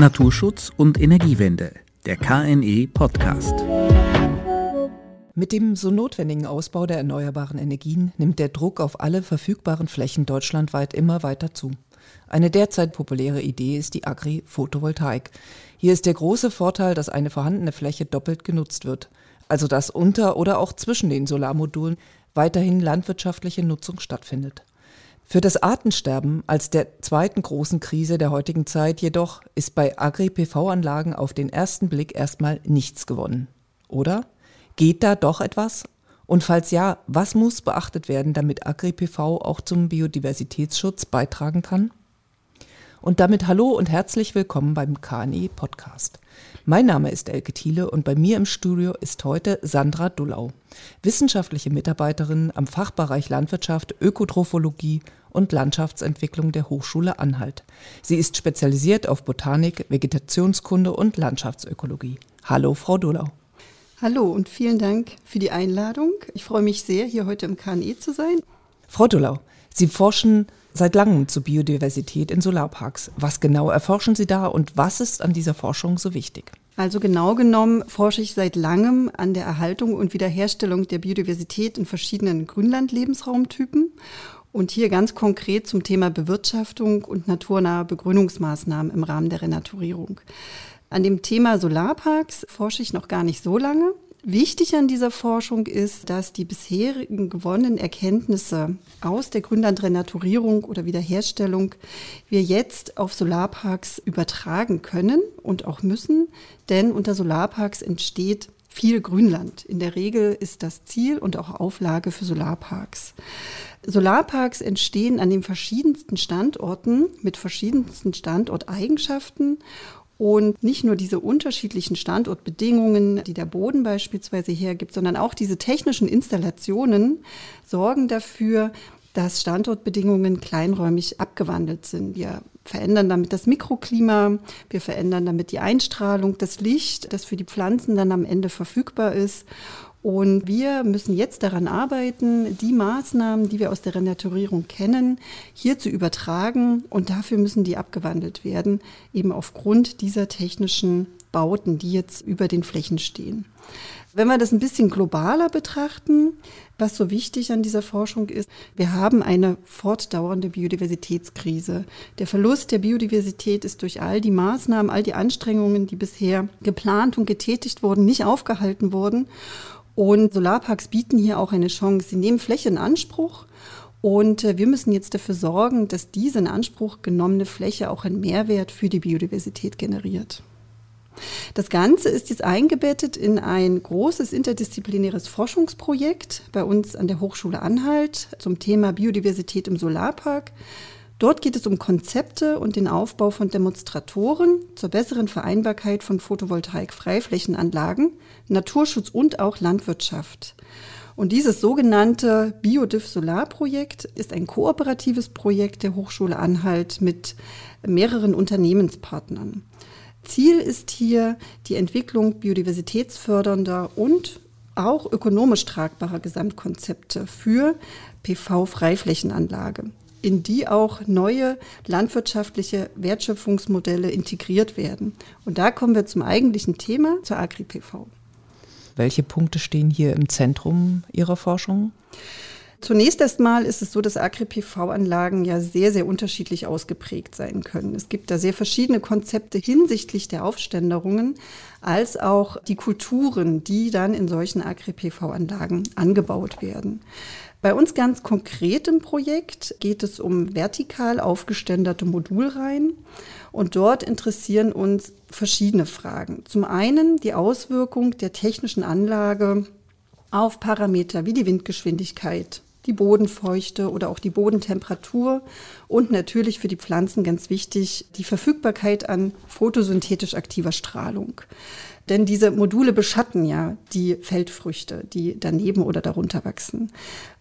Naturschutz und Energiewende, der KNE Podcast. Mit dem so notwendigen Ausbau der erneuerbaren Energien nimmt der Druck auf alle verfügbaren Flächen deutschlandweit immer weiter zu. Eine derzeit populäre Idee ist die Agri-Photovoltaik. Hier ist der große Vorteil, dass eine vorhandene Fläche doppelt genutzt wird, also dass unter oder auch zwischen den Solarmodulen weiterhin landwirtschaftliche Nutzung stattfindet. Für das Artensterben als der zweiten großen Krise der heutigen Zeit jedoch ist bei Agri-PV-Anlagen auf den ersten Blick erstmal nichts gewonnen. Oder? Geht da doch etwas? Und falls ja, was muss beachtet werden, damit Agri-PV auch zum Biodiversitätsschutz beitragen kann? Und damit hallo und herzlich willkommen beim KNE Podcast. Mein Name ist Elke Thiele und bei mir im Studio ist heute Sandra Dullau, wissenschaftliche Mitarbeiterin am Fachbereich Landwirtschaft, Ökotrophologie und Landschaftsentwicklung der Hochschule Anhalt. Sie ist spezialisiert auf Botanik, Vegetationskunde und Landschaftsökologie. Hallo, Frau Dullau. Hallo und vielen Dank für die Einladung. Ich freue mich sehr, hier heute im KNE zu sein. Frau Dullau, Sie forschen seit langem zur Biodiversität in Solarparks. Was genau erforschen Sie da und was ist an dieser Forschung so wichtig? Also genau genommen forsche ich seit langem an der Erhaltung und Wiederherstellung der Biodiversität in verschiedenen Grünland-Lebensraumtypen und hier ganz konkret zum Thema Bewirtschaftung und naturnahe Begrünungsmaßnahmen im Rahmen der Renaturierung. An dem Thema Solarparks forsche ich noch gar nicht so lange. Wichtig an dieser Forschung ist, dass die bisherigen gewonnenen Erkenntnisse aus der Grünlandrenaturierung oder Wiederherstellung wir jetzt auf Solarparks übertragen können und auch müssen, denn unter Solarparks entsteht viel Grünland. In der Regel ist das Ziel und auch Auflage für Solarparks. Solarparks entstehen an den verschiedensten Standorten mit verschiedensten Standorteigenschaften und nicht nur diese unterschiedlichen Standortbedingungen, die der Boden beispielsweise hergibt, sondern auch diese technischen Installationen sorgen dafür, dass Standortbedingungen kleinräumig abgewandelt sind. Wir verändern damit das Mikroklima, wir verändern damit die Einstrahlung, das Licht, das für die Pflanzen dann am Ende verfügbar ist. Und wir müssen jetzt daran arbeiten, die Maßnahmen, die wir aus der Renaturierung kennen, hier zu übertragen. Und dafür müssen die abgewandelt werden, eben aufgrund dieser technischen Bauten, die jetzt über den Flächen stehen. Wenn wir das ein bisschen globaler betrachten, was so wichtig an dieser Forschung ist, wir haben eine fortdauernde Biodiversitätskrise. Der Verlust der Biodiversität ist durch all die Maßnahmen, all die Anstrengungen, die bisher geplant und getätigt wurden, nicht aufgehalten worden. Und Solarparks bieten hier auch eine Chance. Sie nehmen Fläche in Anspruch und äh, wir müssen jetzt dafür sorgen, dass diese in Anspruch genommene Fläche auch einen Mehrwert für die Biodiversität generiert. Das Ganze ist jetzt eingebettet in ein großes interdisziplinäres Forschungsprojekt bei uns an der Hochschule Anhalt zum Thema Biodiversität im Solarpark. Dort geht es um Konzepte und den Aufbau von Demonstratoren zur besseren Vereinbarkeit von Photovoltaik-Freiflächenanlagen, Naturschutz und auch Landwirtschaft. Und dieses sogenannte BioDiff Solar-Projekt ist ein kooperatives Projekt der Hochschule Anhalt mit mehreren Unternehmenspartnern. Ziel ist hier die Entwicklung biodiversitätsfördernder und auch ökonomisch tragbarer Gesamtkonzepte für PV-Freiflächenanlage in die auch neue landwirtschaftliche Wertschöpfungsmodelle integriert werden. Und da kommen wir zum eigentlichen Thema, zur Agri-PV. Welche Punkte stehen hier im Zentrum Ihrer Forschung? Zunächst erstmal ist es so, dass Agri-PV-Anlagen ja sehr, sehr unterschiedlich ausgeprägt sein können. Es gibt da sehr verschiedene Konzepte hinsichtlich der Aufständerungen, als auch die Kulturen, die dann in solchen Agri-PV-Anlagen angebaut werden. Bei uns ganz konkret im Projekt geht es um vertikal aufgeständerte Modulreihen. Und dort interessieren uns verschiedene Fragen. Zum einen die Auswirkung der technischen Anlage auf Parameter wie die Windgeschwindigkeit, die Bodenfeuchte oder auch die Bodentemperatur und natürlich für die Pflanzen ganz wichtig die Verfügbarkeit an photosynthetisch aktiver Strahlung. Denn diese Module beschatten ja die Feldfrüchte, die daneben oder darunter wachsen.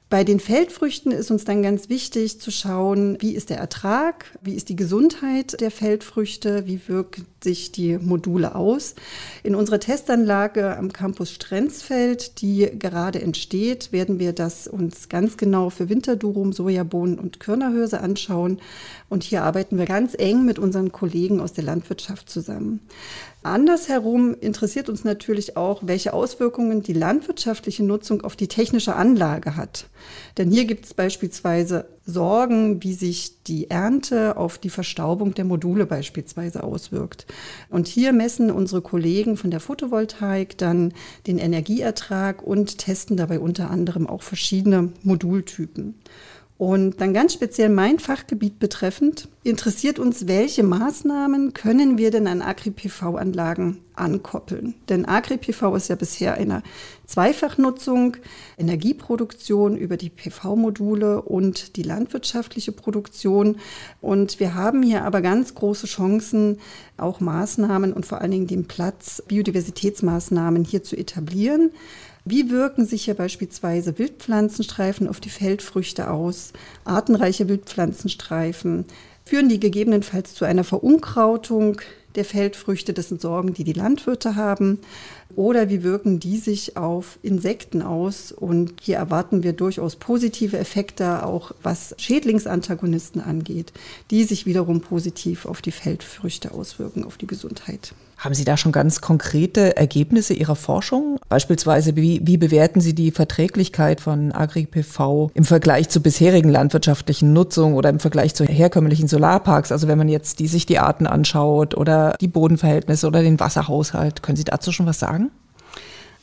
Bei den Feldfrüchten ist uns dann ganz wichtig zu schauen, wie ist der Ertrag, wie ist die Gesundheit der Feldfrüchte, wie wirken sich die Module aus. In unserer Testanlage am Campus Strenzfeld, die gerade entsteht, werden wir das uns ganz genau für Winterdurum, Sojabohnen und Körnerhülse anschauen. Und hier arbeiten wir ganz eng mit unseren Kollegen aus der Landwirtschaft zusammen. Andersherum interessiert uns natürlich auch, welche Auswirkungen die landwirtschaftliche Nutzung auf die technische Anlage hat. Denn hier gibt es beispielsweise Sorgen, wie sich die Ernte auf die Verstaubung der Module beispielsweise auswirkt. Und hier messen unsere Kollegen von der Photovoltaik dann den Energieertrag und testen dabei unter anderem auch verschiedene Modultypen. Und dann ganz speziell mein Fachgebiet betreffend, interessiert uns, welche Maßnahmen können wir denn an Agri-PV-Anlagen ankoppeln? Denn Agri-PV ist ja bisher eine Zweifachnutzung, Energieproduktion über die PV-Module und die landwirtschaftliche Produktion. Und wir haben hier aber ganz große Chancen, auch Maßnahmen und vor allen Dingen den Platz, Biodiversitätsmaßnahmen hier zu etablieren. Wie wirken sich hier beispielsweise Wildpflanzenstreifen auf die Feldfrüchte aus? Artenreiche Wildpflanzenstreifen führen die gegebenenfalls zu einer Verunkrautung der Feldfrüchte. Das sind Sorgen, die die Landwirte haben. Oder wie wirken die sich auf Insekten aus? Und hier erwarten wir durchaus positive Effekte, auch was Schädlingsantagonisten angeht, die sich wiederum positiv auf die Feldfrüchte auswirken, auf die Gesundheit. Haben Sie da schon ganz konkrete Ergebnisse Ihrer Forschung? Beispielsweise, wie, wie bewerten Sie die Verträglichkeit von Agri-PV im Vergleich zur bisherigen landwirtschaftlichen Nutzung oder im Vergleich zu herkömmlichen Solarparks? Also wenn man jetzt die, sich die Arten anschaut oder die Bodenverhältnisse oder den Wasserhaushalt, können Sie dazu schon was sagen?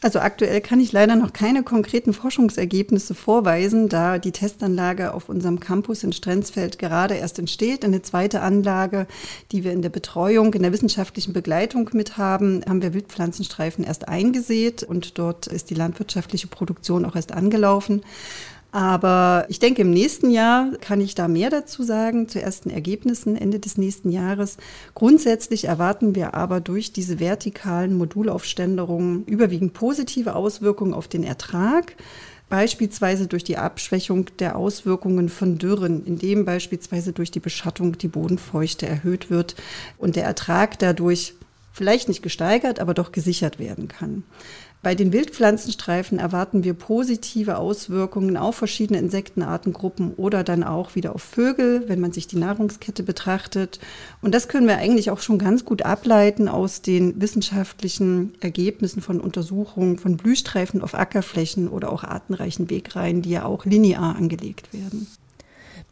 Also aktuell kann ich leider noch keine konkreten Forschungsergebnisse vorweisen, da die Testanlage auf unserem Campus in Strenzfeld gerade erst entsteht. Eine zweite Anlage, die wir in der Betreuung, in der wissenschaftlichen Begleitung mit haben, haben wir Wildpflanzenstreifen erst eingesät und dort ist die landwirtschaftliche Produktion auch erst angelaufen. Aber ich denke, im nächsten Jahr kann ich da mehr dazu sagen, zu ersten Ergebnissen Ende des nächsten Jahres. Grundsätzlich erwarten wir aber durch diese vertikalen Modulaufständerungen überwiegend positive Auswirkungen auf den Ertrag beispielsweise durch die Abschwächung der Auswirkungen von Dürren, indem beispielsweise durch die Beschattung die Bodenfeuchte erhöht wird und der Ertrag dadurch vielleicht nicht gesteigert, aber doch gesichert werden kann. Bei den Wildpflanzenstreifen erwarten wir positive Auswirkungen auf verschiedene Insektenartengruppen oder dann auch wieder auf Vögel, wenn man sich die Nahrungskette betrachtet. Und das können wir eigentlich auch schon ganz gut ableiten aus den wissenschaftlichen Ergebnissen von Untersuchungen von Blühstreifen auf Ackerflächen oder auch artenreichen Wegreihen, die ja auch linear angelegt werden.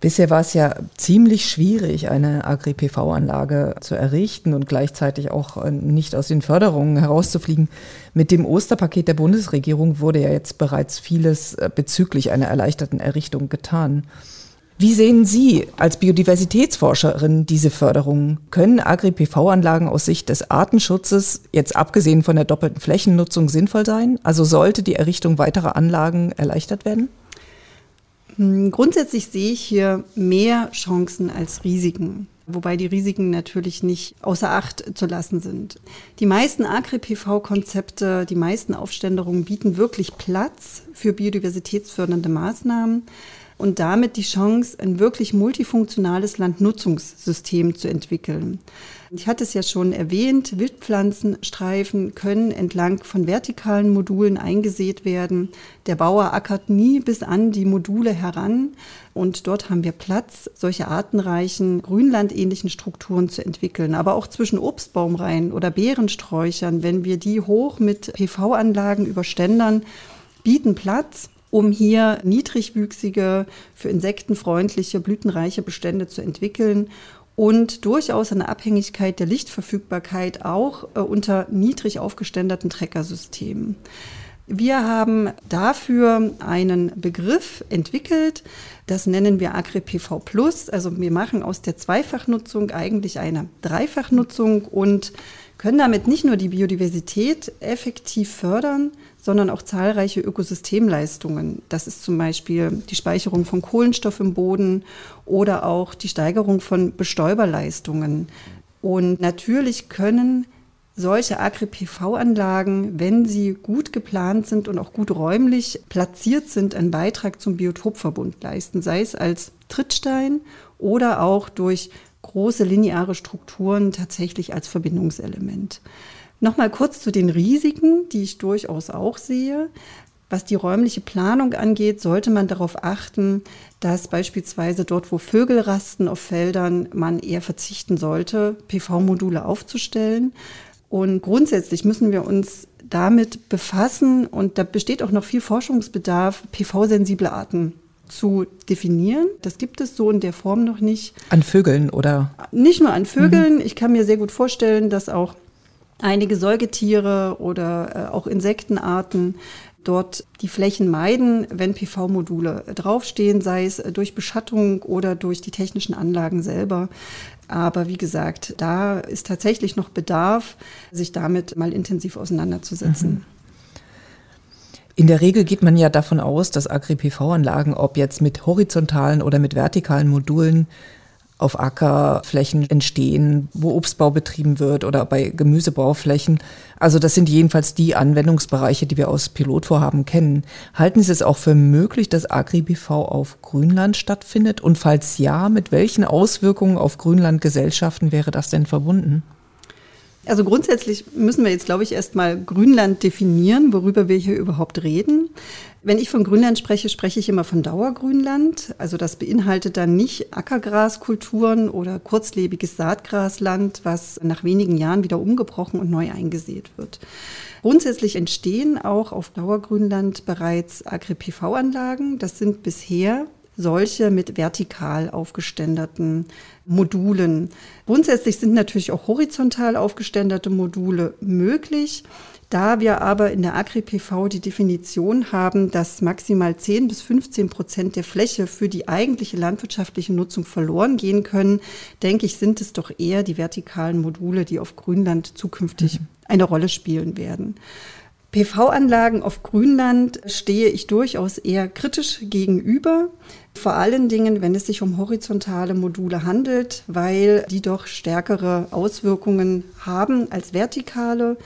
Bisher war es ja ziemlich schwierig, eine Agri-PV-Anlage zu errichten und gleichzeitig auch äh, nicht aus den Förderungen herauszufliegen. Mit dem Osterpaket der Bundesregierung wurde ja jetzt bereits vieles äh, bezüglich einer erleichterten Errichtung getan. Wie sehen Sie als Biodiversitätsforscherin diese Förderungen? Können Agri-PV-Anlagen aus Sicht des Artenschutzes, jetzt abgesehen von der doppelten Flächennutzung, sinnvoll sein? Also sollte die Errichtung weiterer Anlagen erleichtert werden? Hm, grundsätzlich sehe ich hier mehr Chancen als Risiken. Wobei die Risiken natürlich nicht außer Acht zu lassen sind. Die meisten Agri-PV-Konzepte, die meisten Aufständerungen bieten wirklich Platz für biodiversitätsfördernde Maßnahmen und damit die Chance, ein wirklich multifunktionales Landnutzungssystem zu entwickeln. Ich hatte es ja schon erwähnt, Wildpflanzenstreifen können entlang von vertikalen Modulen eingesät werden. Der Bauer ackert nie bis an die Module heran und dort haben wir Platz, solche artenreichen, grünlandähnlichen Strukturen zu entwickeln. Aber auch zwischen Obstbaumreihen oder Beerensträuchern, wenn wir die hoch mit PV-Anlagen überständern, bieten Platz um hier niedrigwüchsige, für Insekten freundliche, blütenreiche Bestände zu entwickeln und durchaus eine Abhängigkeit der Lichtverfügbarkeit auch äh, unter niedrig aufgeständerten Treckersystemen. Wir haben dafür einen Begriff entwickelt, das nennen wir AgriPV Plus. Also wir machen aus der Zweifachnutzung eigentlich eine Dreifachnutzung und können damit nicht nur die Biodiversität effektiv fördern, sondern auch zahlreiche Ökosystemleistungen. Das ist zum Beispiel die Speicherung von Kohlenstoff im Boden oder auch die Steigerung von Bestäuberleistungen. Und natürlich können solche Agri-PV-Anlagen, wenn sie gut geplant sind und auch gut räumlich platziert sind, einen Beitrag zum Biotopverbund leisten, sei es als Trittstein oder auch durch große lineare Strukturen tatsächlich als Verbindungselement. Nochmal kurz zu den Risiken, die ich durchaus auch sehe. Was die räumliche Planung angeht, sollte man darauf achten, dass beispielsweise dort, wo Vögel rasten auf Feldern, man eher verzichten sollte, PV-Module aufzustellen. Und grundsätzlich müssen wir uns damit befassen und da besteht auch noch viel Forschungsbedarf, PV-sensible Arten zu definieren. Das gibt es so in der Form noch nicht. An Vögeln oder? Nicht nur an Vögeln. Mhm. Ich kann mir sehr gut vorstellen, dass auch einige Säugetiere oder äh, auch Insektenarten dort die Flächen meiden, wenn PV-Module draufstehen, sei es durch Beschattung oder durch die technischen Anlagen selber. Aber wie gesagt, da ist tatsächlich noch Bedarf, sich damit mal intensiv auseinanderzusetzen. Mhm. In der Regel geht man ja davon aus, dass Agri-PV-Anlagen, ob jetzt mit horizontalen oder mit vertikalen Modulen, auf Ackerflächen entstehen, wo Obstbau betrieben wird oder bei Gemüsebauflächen. Also das sind jedenfalls die Anwendungsbereiche, die wir aus Pilotvorhaben kennen. Halten Sie es auch für möglich, dass AgriBV auf Grünland stattfindet? Und falls ja, mit welchen Auswirkungen auf Grünlandgesellschaften wäre das denn verbunden? Also grundsätzlich müssen wir jetzt, glaube ich, erstmal Grünland definieren, worüber wir hier überhaupt reden. Wenn ich von Grünland spreche, spreche ich immer von Dauergrünland. Also das beinhaltet dann nicht Ackergraskulturen oder kurzlebiges Saatgrasland, was nach wenigen Jahren wieder umgebrochen und neu eingesät wird. Grundsätzlich entstehen auch auf Dauergrünland bereits Agri-PV-Anlagen. Das sind bisher solche mit vertikal aufgeständerten Modulen. Grundsätzlich sind natürlich auch horizontal aufgeständerte Module möglich. Da wir aber in der Agri-PV die Definition haben, dass maximal 10 bis 15 Prozent der Fläche für die eigentliche landwirtschaftliche Nutzung verloren gehen können, denke ich, sind es doch eher die vertikalen Module, die auf Grünland zukünftig mhm. eine Rolle spielen werden. PV-Anlagen auf Grünland stehe ich durchaus eher kritisch gegenüber. Vor allen Dingen, wenn es sich um horizontale Module handelt, weil die doch stärkere Auswirkungen haben als vertikale.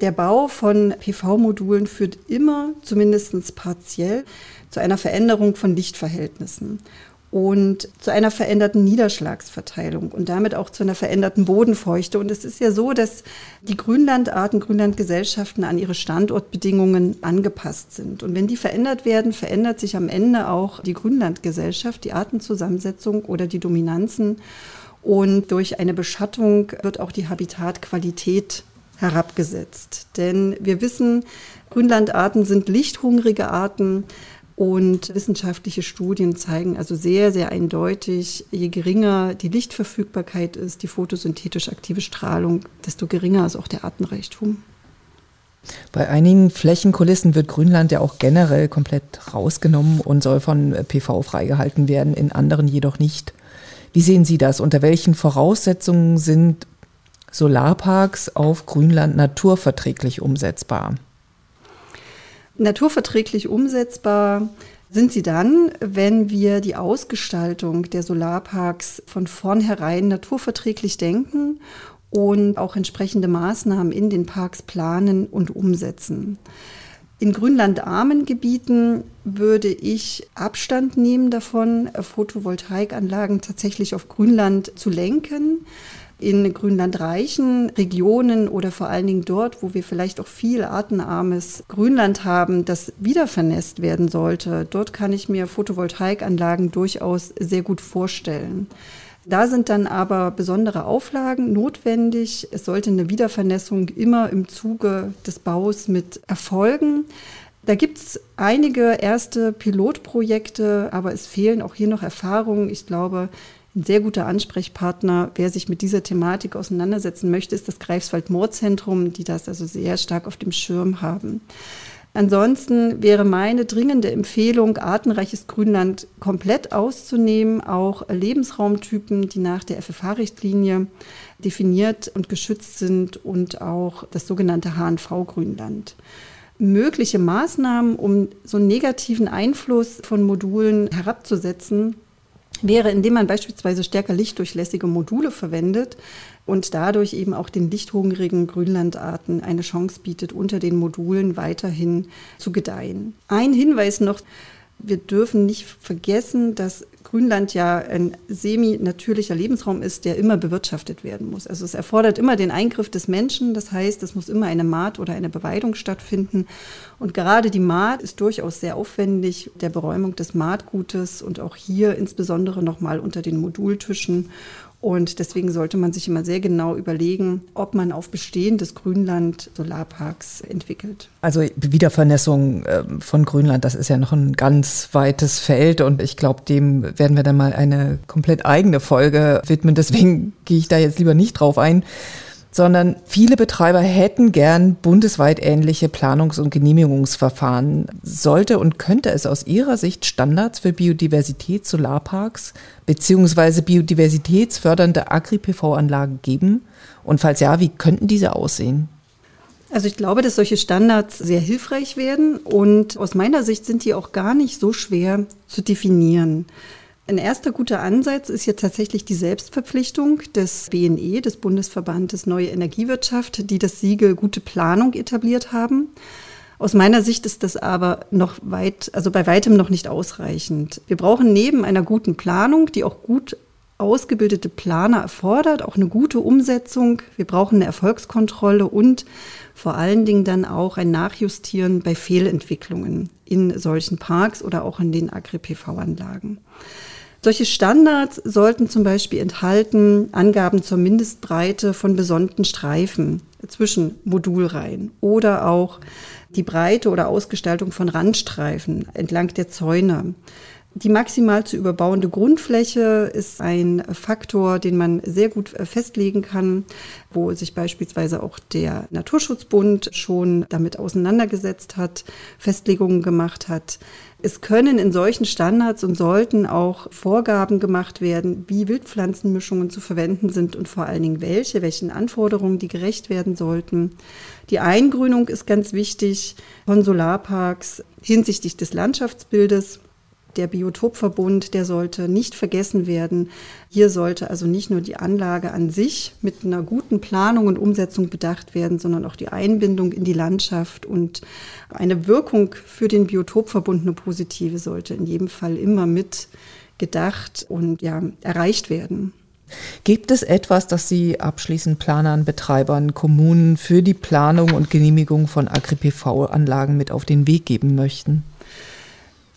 Der Bau von PV-Modulen führt immer, zumindest partiell, zu einer Veränderung von Lichtverhältnissen und zu einer veränderten Niederschlagsverteilung und damit auch zu einer veränderten Bodenfeuchte. Und es ist ja so, dass die Grünlandarten, Grünlandgesellschaften an ihre Standortbedingungen angepasst sind. Und wenn die verändert werden, verändert sich am Ende auch die Grünlandgesellschaft, die Artenzusammensetzung oder die Dominanzen. Und durch eine Beschattung wird auch die Habitatqualität herabgesetzt. Denn wir wissen, Grünlandarten sind lichthungrige Arten. Und wissenschaftliche Studien zeigen also sehr, sehr eindeutig, je geringer die Lichtverfügbarkeit ist, die photosynthetisch aktive Strahlung, desto geringer ist auch der Artenreichtum. Bei einigen Flächenkulissen wird Grünland ja auch generell komplett rausgenommen und soll von PV freigehalten werden, in anderen jedoch nicht. Wie sehen Sie das? Unter welchen Voraussetzungen sind Solarparks auf Grünland naturverträglich umsetzbar? Naturverträglich umsetzbar sind sie dann, wenn wir die Ausgestaltung der Solarparks von vornherein naturverträglich denken und auch entsprechende Maßnahmen in den Parks planen und umsetzen. In grünlandarmen Gebieten würde ich Abstand nehmen davon, Photovoltaikanlagen tatsächlich auf Grünland zu lenken in grünlandreichen Regionen oder vor allen Dingen dort, wo wir vielleicht auch viel artenarmes Grünland haben, das wieder vernässt werden sollte, dort kann ich mir Photovoltaikanlagen durchaus sehr gut vorstellen. Da sind dann aber besondere Auflagen notwendig. Es sollte eine Wiedervernässung immer im Zuge des Baus mit erfolgen. Da gibt es einige erste Pilotprojekte, aber es fehlen auch hier noch Erfahrungen. Ich glaube, ein sehr guter Ansprechpartner, wer sich mit dieser Thematik auseinandersetzen möchte, ist das Greifswald-Moorzentrum, die das also sehr stark auf dem Schirm haben. Ansonsten wäre meine dringende Empfehlung, artenreiches Grünland komplett auszunehmen, auch Lebensraumtypen, die nach der FFH-Richtlinie definiert und geschützt sind und auch das sogenannte HNV-Grünland. Mögliche Maßnahmen, um so einen negativen Einfluss von Modulen herabzusetzen, wäre, indem man beispielsweise stärker lichtdurchlässige Module verwendet und dadurch eben auch den lichthungrigen Grünlandarten eine Chance bietet, unter den Modulen weiterhin zu gedeihen. Ein Hinweis noch, wir dürfen nicht vergessen, dass Grünland ja ein semi-natürlicher Lebensraum ist, der immer bewirtschaftet werden muss. Also es erfordert immer den Eingriff des Menschen. Das heißt, es muss immer eine Maat oder eine Beweidung stattfinden. Und gerade die Maat ist durchaus sehr aufwendig, der Beräumung des Maatgutes und auch hier insbesondere nochmal unter den Modultischen und deswegen sollte man sich immer sehr genau überlegen, ob man auf bestehendes Grünland Solarparks entwickelt. Also Wiedervernässung ähm, von Grünland, das ist ja noch ein ganz weites Feld und ich glaube, dem werden wir dann mal eine komplett eigene Folge widmen. Deswegen gehe ich da jetzt lieber nicht drauf ein sondern viele Betreiber hätten gern bundesweit ähnliche Planungs- und Genehmigungsverfahren. Sollte und könnte es aus Ihrer Sicht Standards für Biodiversität-Solarparks beziehungsweise biodiversitätsfördernde Agri-PV-Anlagen geben? Und falls ja, wie könnten diese aussehen? Also ich glaube, dass solche Standards sehr hilfreich werden und aus meiner Sicht sind die auch gar nicht so schwer zu definieren. Ein erster guter Ansatz ist ja tatsächlich die Selbstverpflichtung des BNE, des Bundesverbandes Neue Energiewirtschaft, die das Siegel Gute Planung etabliert haben. Aus meiner Sicht ist das aber noch weit, also bei weitem noch nicht ausreichend. Wir brauchen neben einer guten Planung, die auch gut ausgebildete Planer erfordert, auch eine gute Umsetzung. Wir brauchen eine Erfolgskontrolle und vor allen Dingen dann auch ein Nachjustieren bei Fehlentwicklungen in solchen Parks oder auch in den Agri-PV-Anlagen. Solche Standards sollten zum Beispiel enthalten Angaben zur Mindestbreite von besonnten Streifen zwischen Modulreihen oder auch die Breite oder Ausgestaltung von Randstreifen entlang der Zäune. Die maximal zu überbauende Grundfläche ist ein Faktor, den man sehr gut äh, festlegen kann, wo sich beispielsweise auch der Naturschutzbund schon damit auseinandergesetzt hat, Festlegungen gemacht hat. Es können in solchen Standards und sollten auch Vorgaben gemacht werden, wie Wildpflanzenmischungen zu verwenden sind und vor allen Dingen welche, welchen Anforderungen die gerecht werden sollten. Die Eingrünung ist ganz wichtig von Solarparks hinsichtlich des Landschaftsbildes. Der Biotopverbund, der sollte nicht vergessen werden. Hier sollte also nicht nur die Anlage an sich mit einer guten Planung und Umsetzung bedacht werden, sondern auch die Einbindung in die Landschaft und eine Wirkung für den Biotopverbund, eine positive, sollte in jedem Fall immer mit gedacht und ja, erreicht werden. Gibt es etwas, das Sie abschließend Planern, Betreibern, Kommunen für die Planung und Genehmigung von Agri-PV-Anlagen mit auf den Weg geben möchten?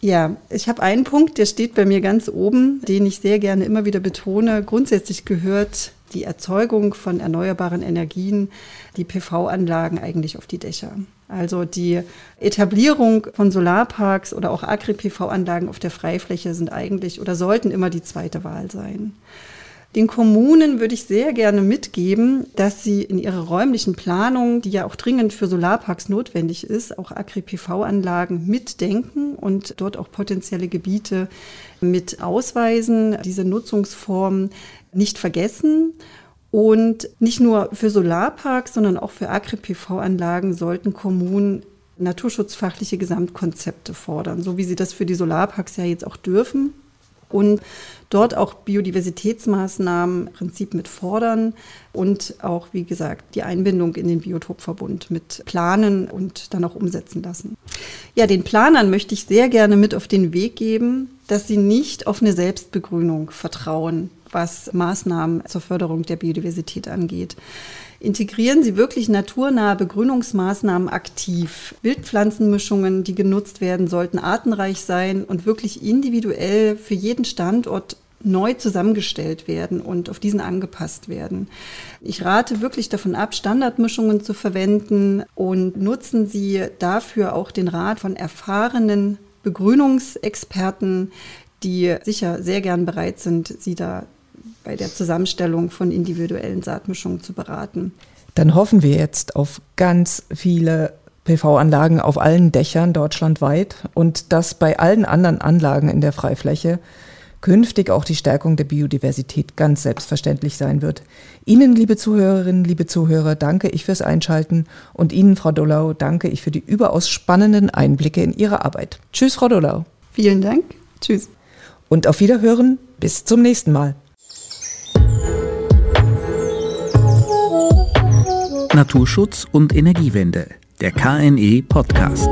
Ja, ich habe einen Punkt, der steht bei mir ganz oben, den ich sehr gerne immer wieder betone. Grundsätzlich gehört die Erzeugung von erneuerbaren Energien, die PV-Anlagen eigentlich auf die Dächer. Also die Etablierung von Solarparks oder auch Agri-PV-Anlagen auf der Freifläche sind eigentlich oder sollten immer die zweite Wahl sein. Den Kommunen würde ich sehr gerne mitgeben, dass sie in ihrer räumlichen Planung, die ja auch dringend für Solarparks notwendig ist, auch Agri-PV-Anlagen mitdenken und dort auch potenzielle Gebiete mit ausweisen, diese Nutzungsform nicht vergessen. Und nicht nur für Solarparks, sondern auch für Agri-PV-Anlagen sollten Kommunen naturschutzfachliche Gesamtkonzepte fordern, so wie sie das für die Solarparks ja jetzt auch dürfen und dort auch Biodiversitätsmaßnahmen im Prinzip mit fordern und auch, wie gesagt, die Einbindung in den Biotopverbund mit planen und dann auch umsetzen lassen. Ja, den Planern möchte ich sehr gerne mit auf den Weg geben, dass sie nicht auf eine Selbstbegrünung vertrauen, was Maßnahmen zur Förderung der Biodiversität angeht. Integrieren Sie wirklich naturnahe Begrünungsmaßnahmen aktiv. Wildpflanzenmischungen, die genutzt werden, sollten artenreich sein und wirklich individuell für jeden Standort neu zusammengestellt werden und auf diesen angepasst werden. Ich rate wirklich davon ab, Standardmischungen zu verwenden und nutzen Sie dafür auch den Rat von erfahrenen Begrünungsexperten, die sicher sehr gern bereit sind, Sie da bei der Zusammenstellung von individuellen Saatmischungen zu beraten. Dann hoffen wir jetzt auf ganz viele PV-Anlagen auf allen Dächern deutschlandweit und dass bei allen anderen Anlagen in der Freifläche künftig auch die Stärkung der Biodiversität ganz selbstverständlich sein wird. Ihnen, liebe Zuhörerinnen, liebe Zuhörer, danke ich fürs Einschalten und Ihnen, Frau Dollau, danke ich für die überaus spannenden Einblicke in Ihre Arbeit. Tschüss, Frau Dollau. Vielen Dank. Tschüss. Und auf Wiederhören Bis zum nächsten Mal. Naturschutz und Energiewende, der KNE Podcast.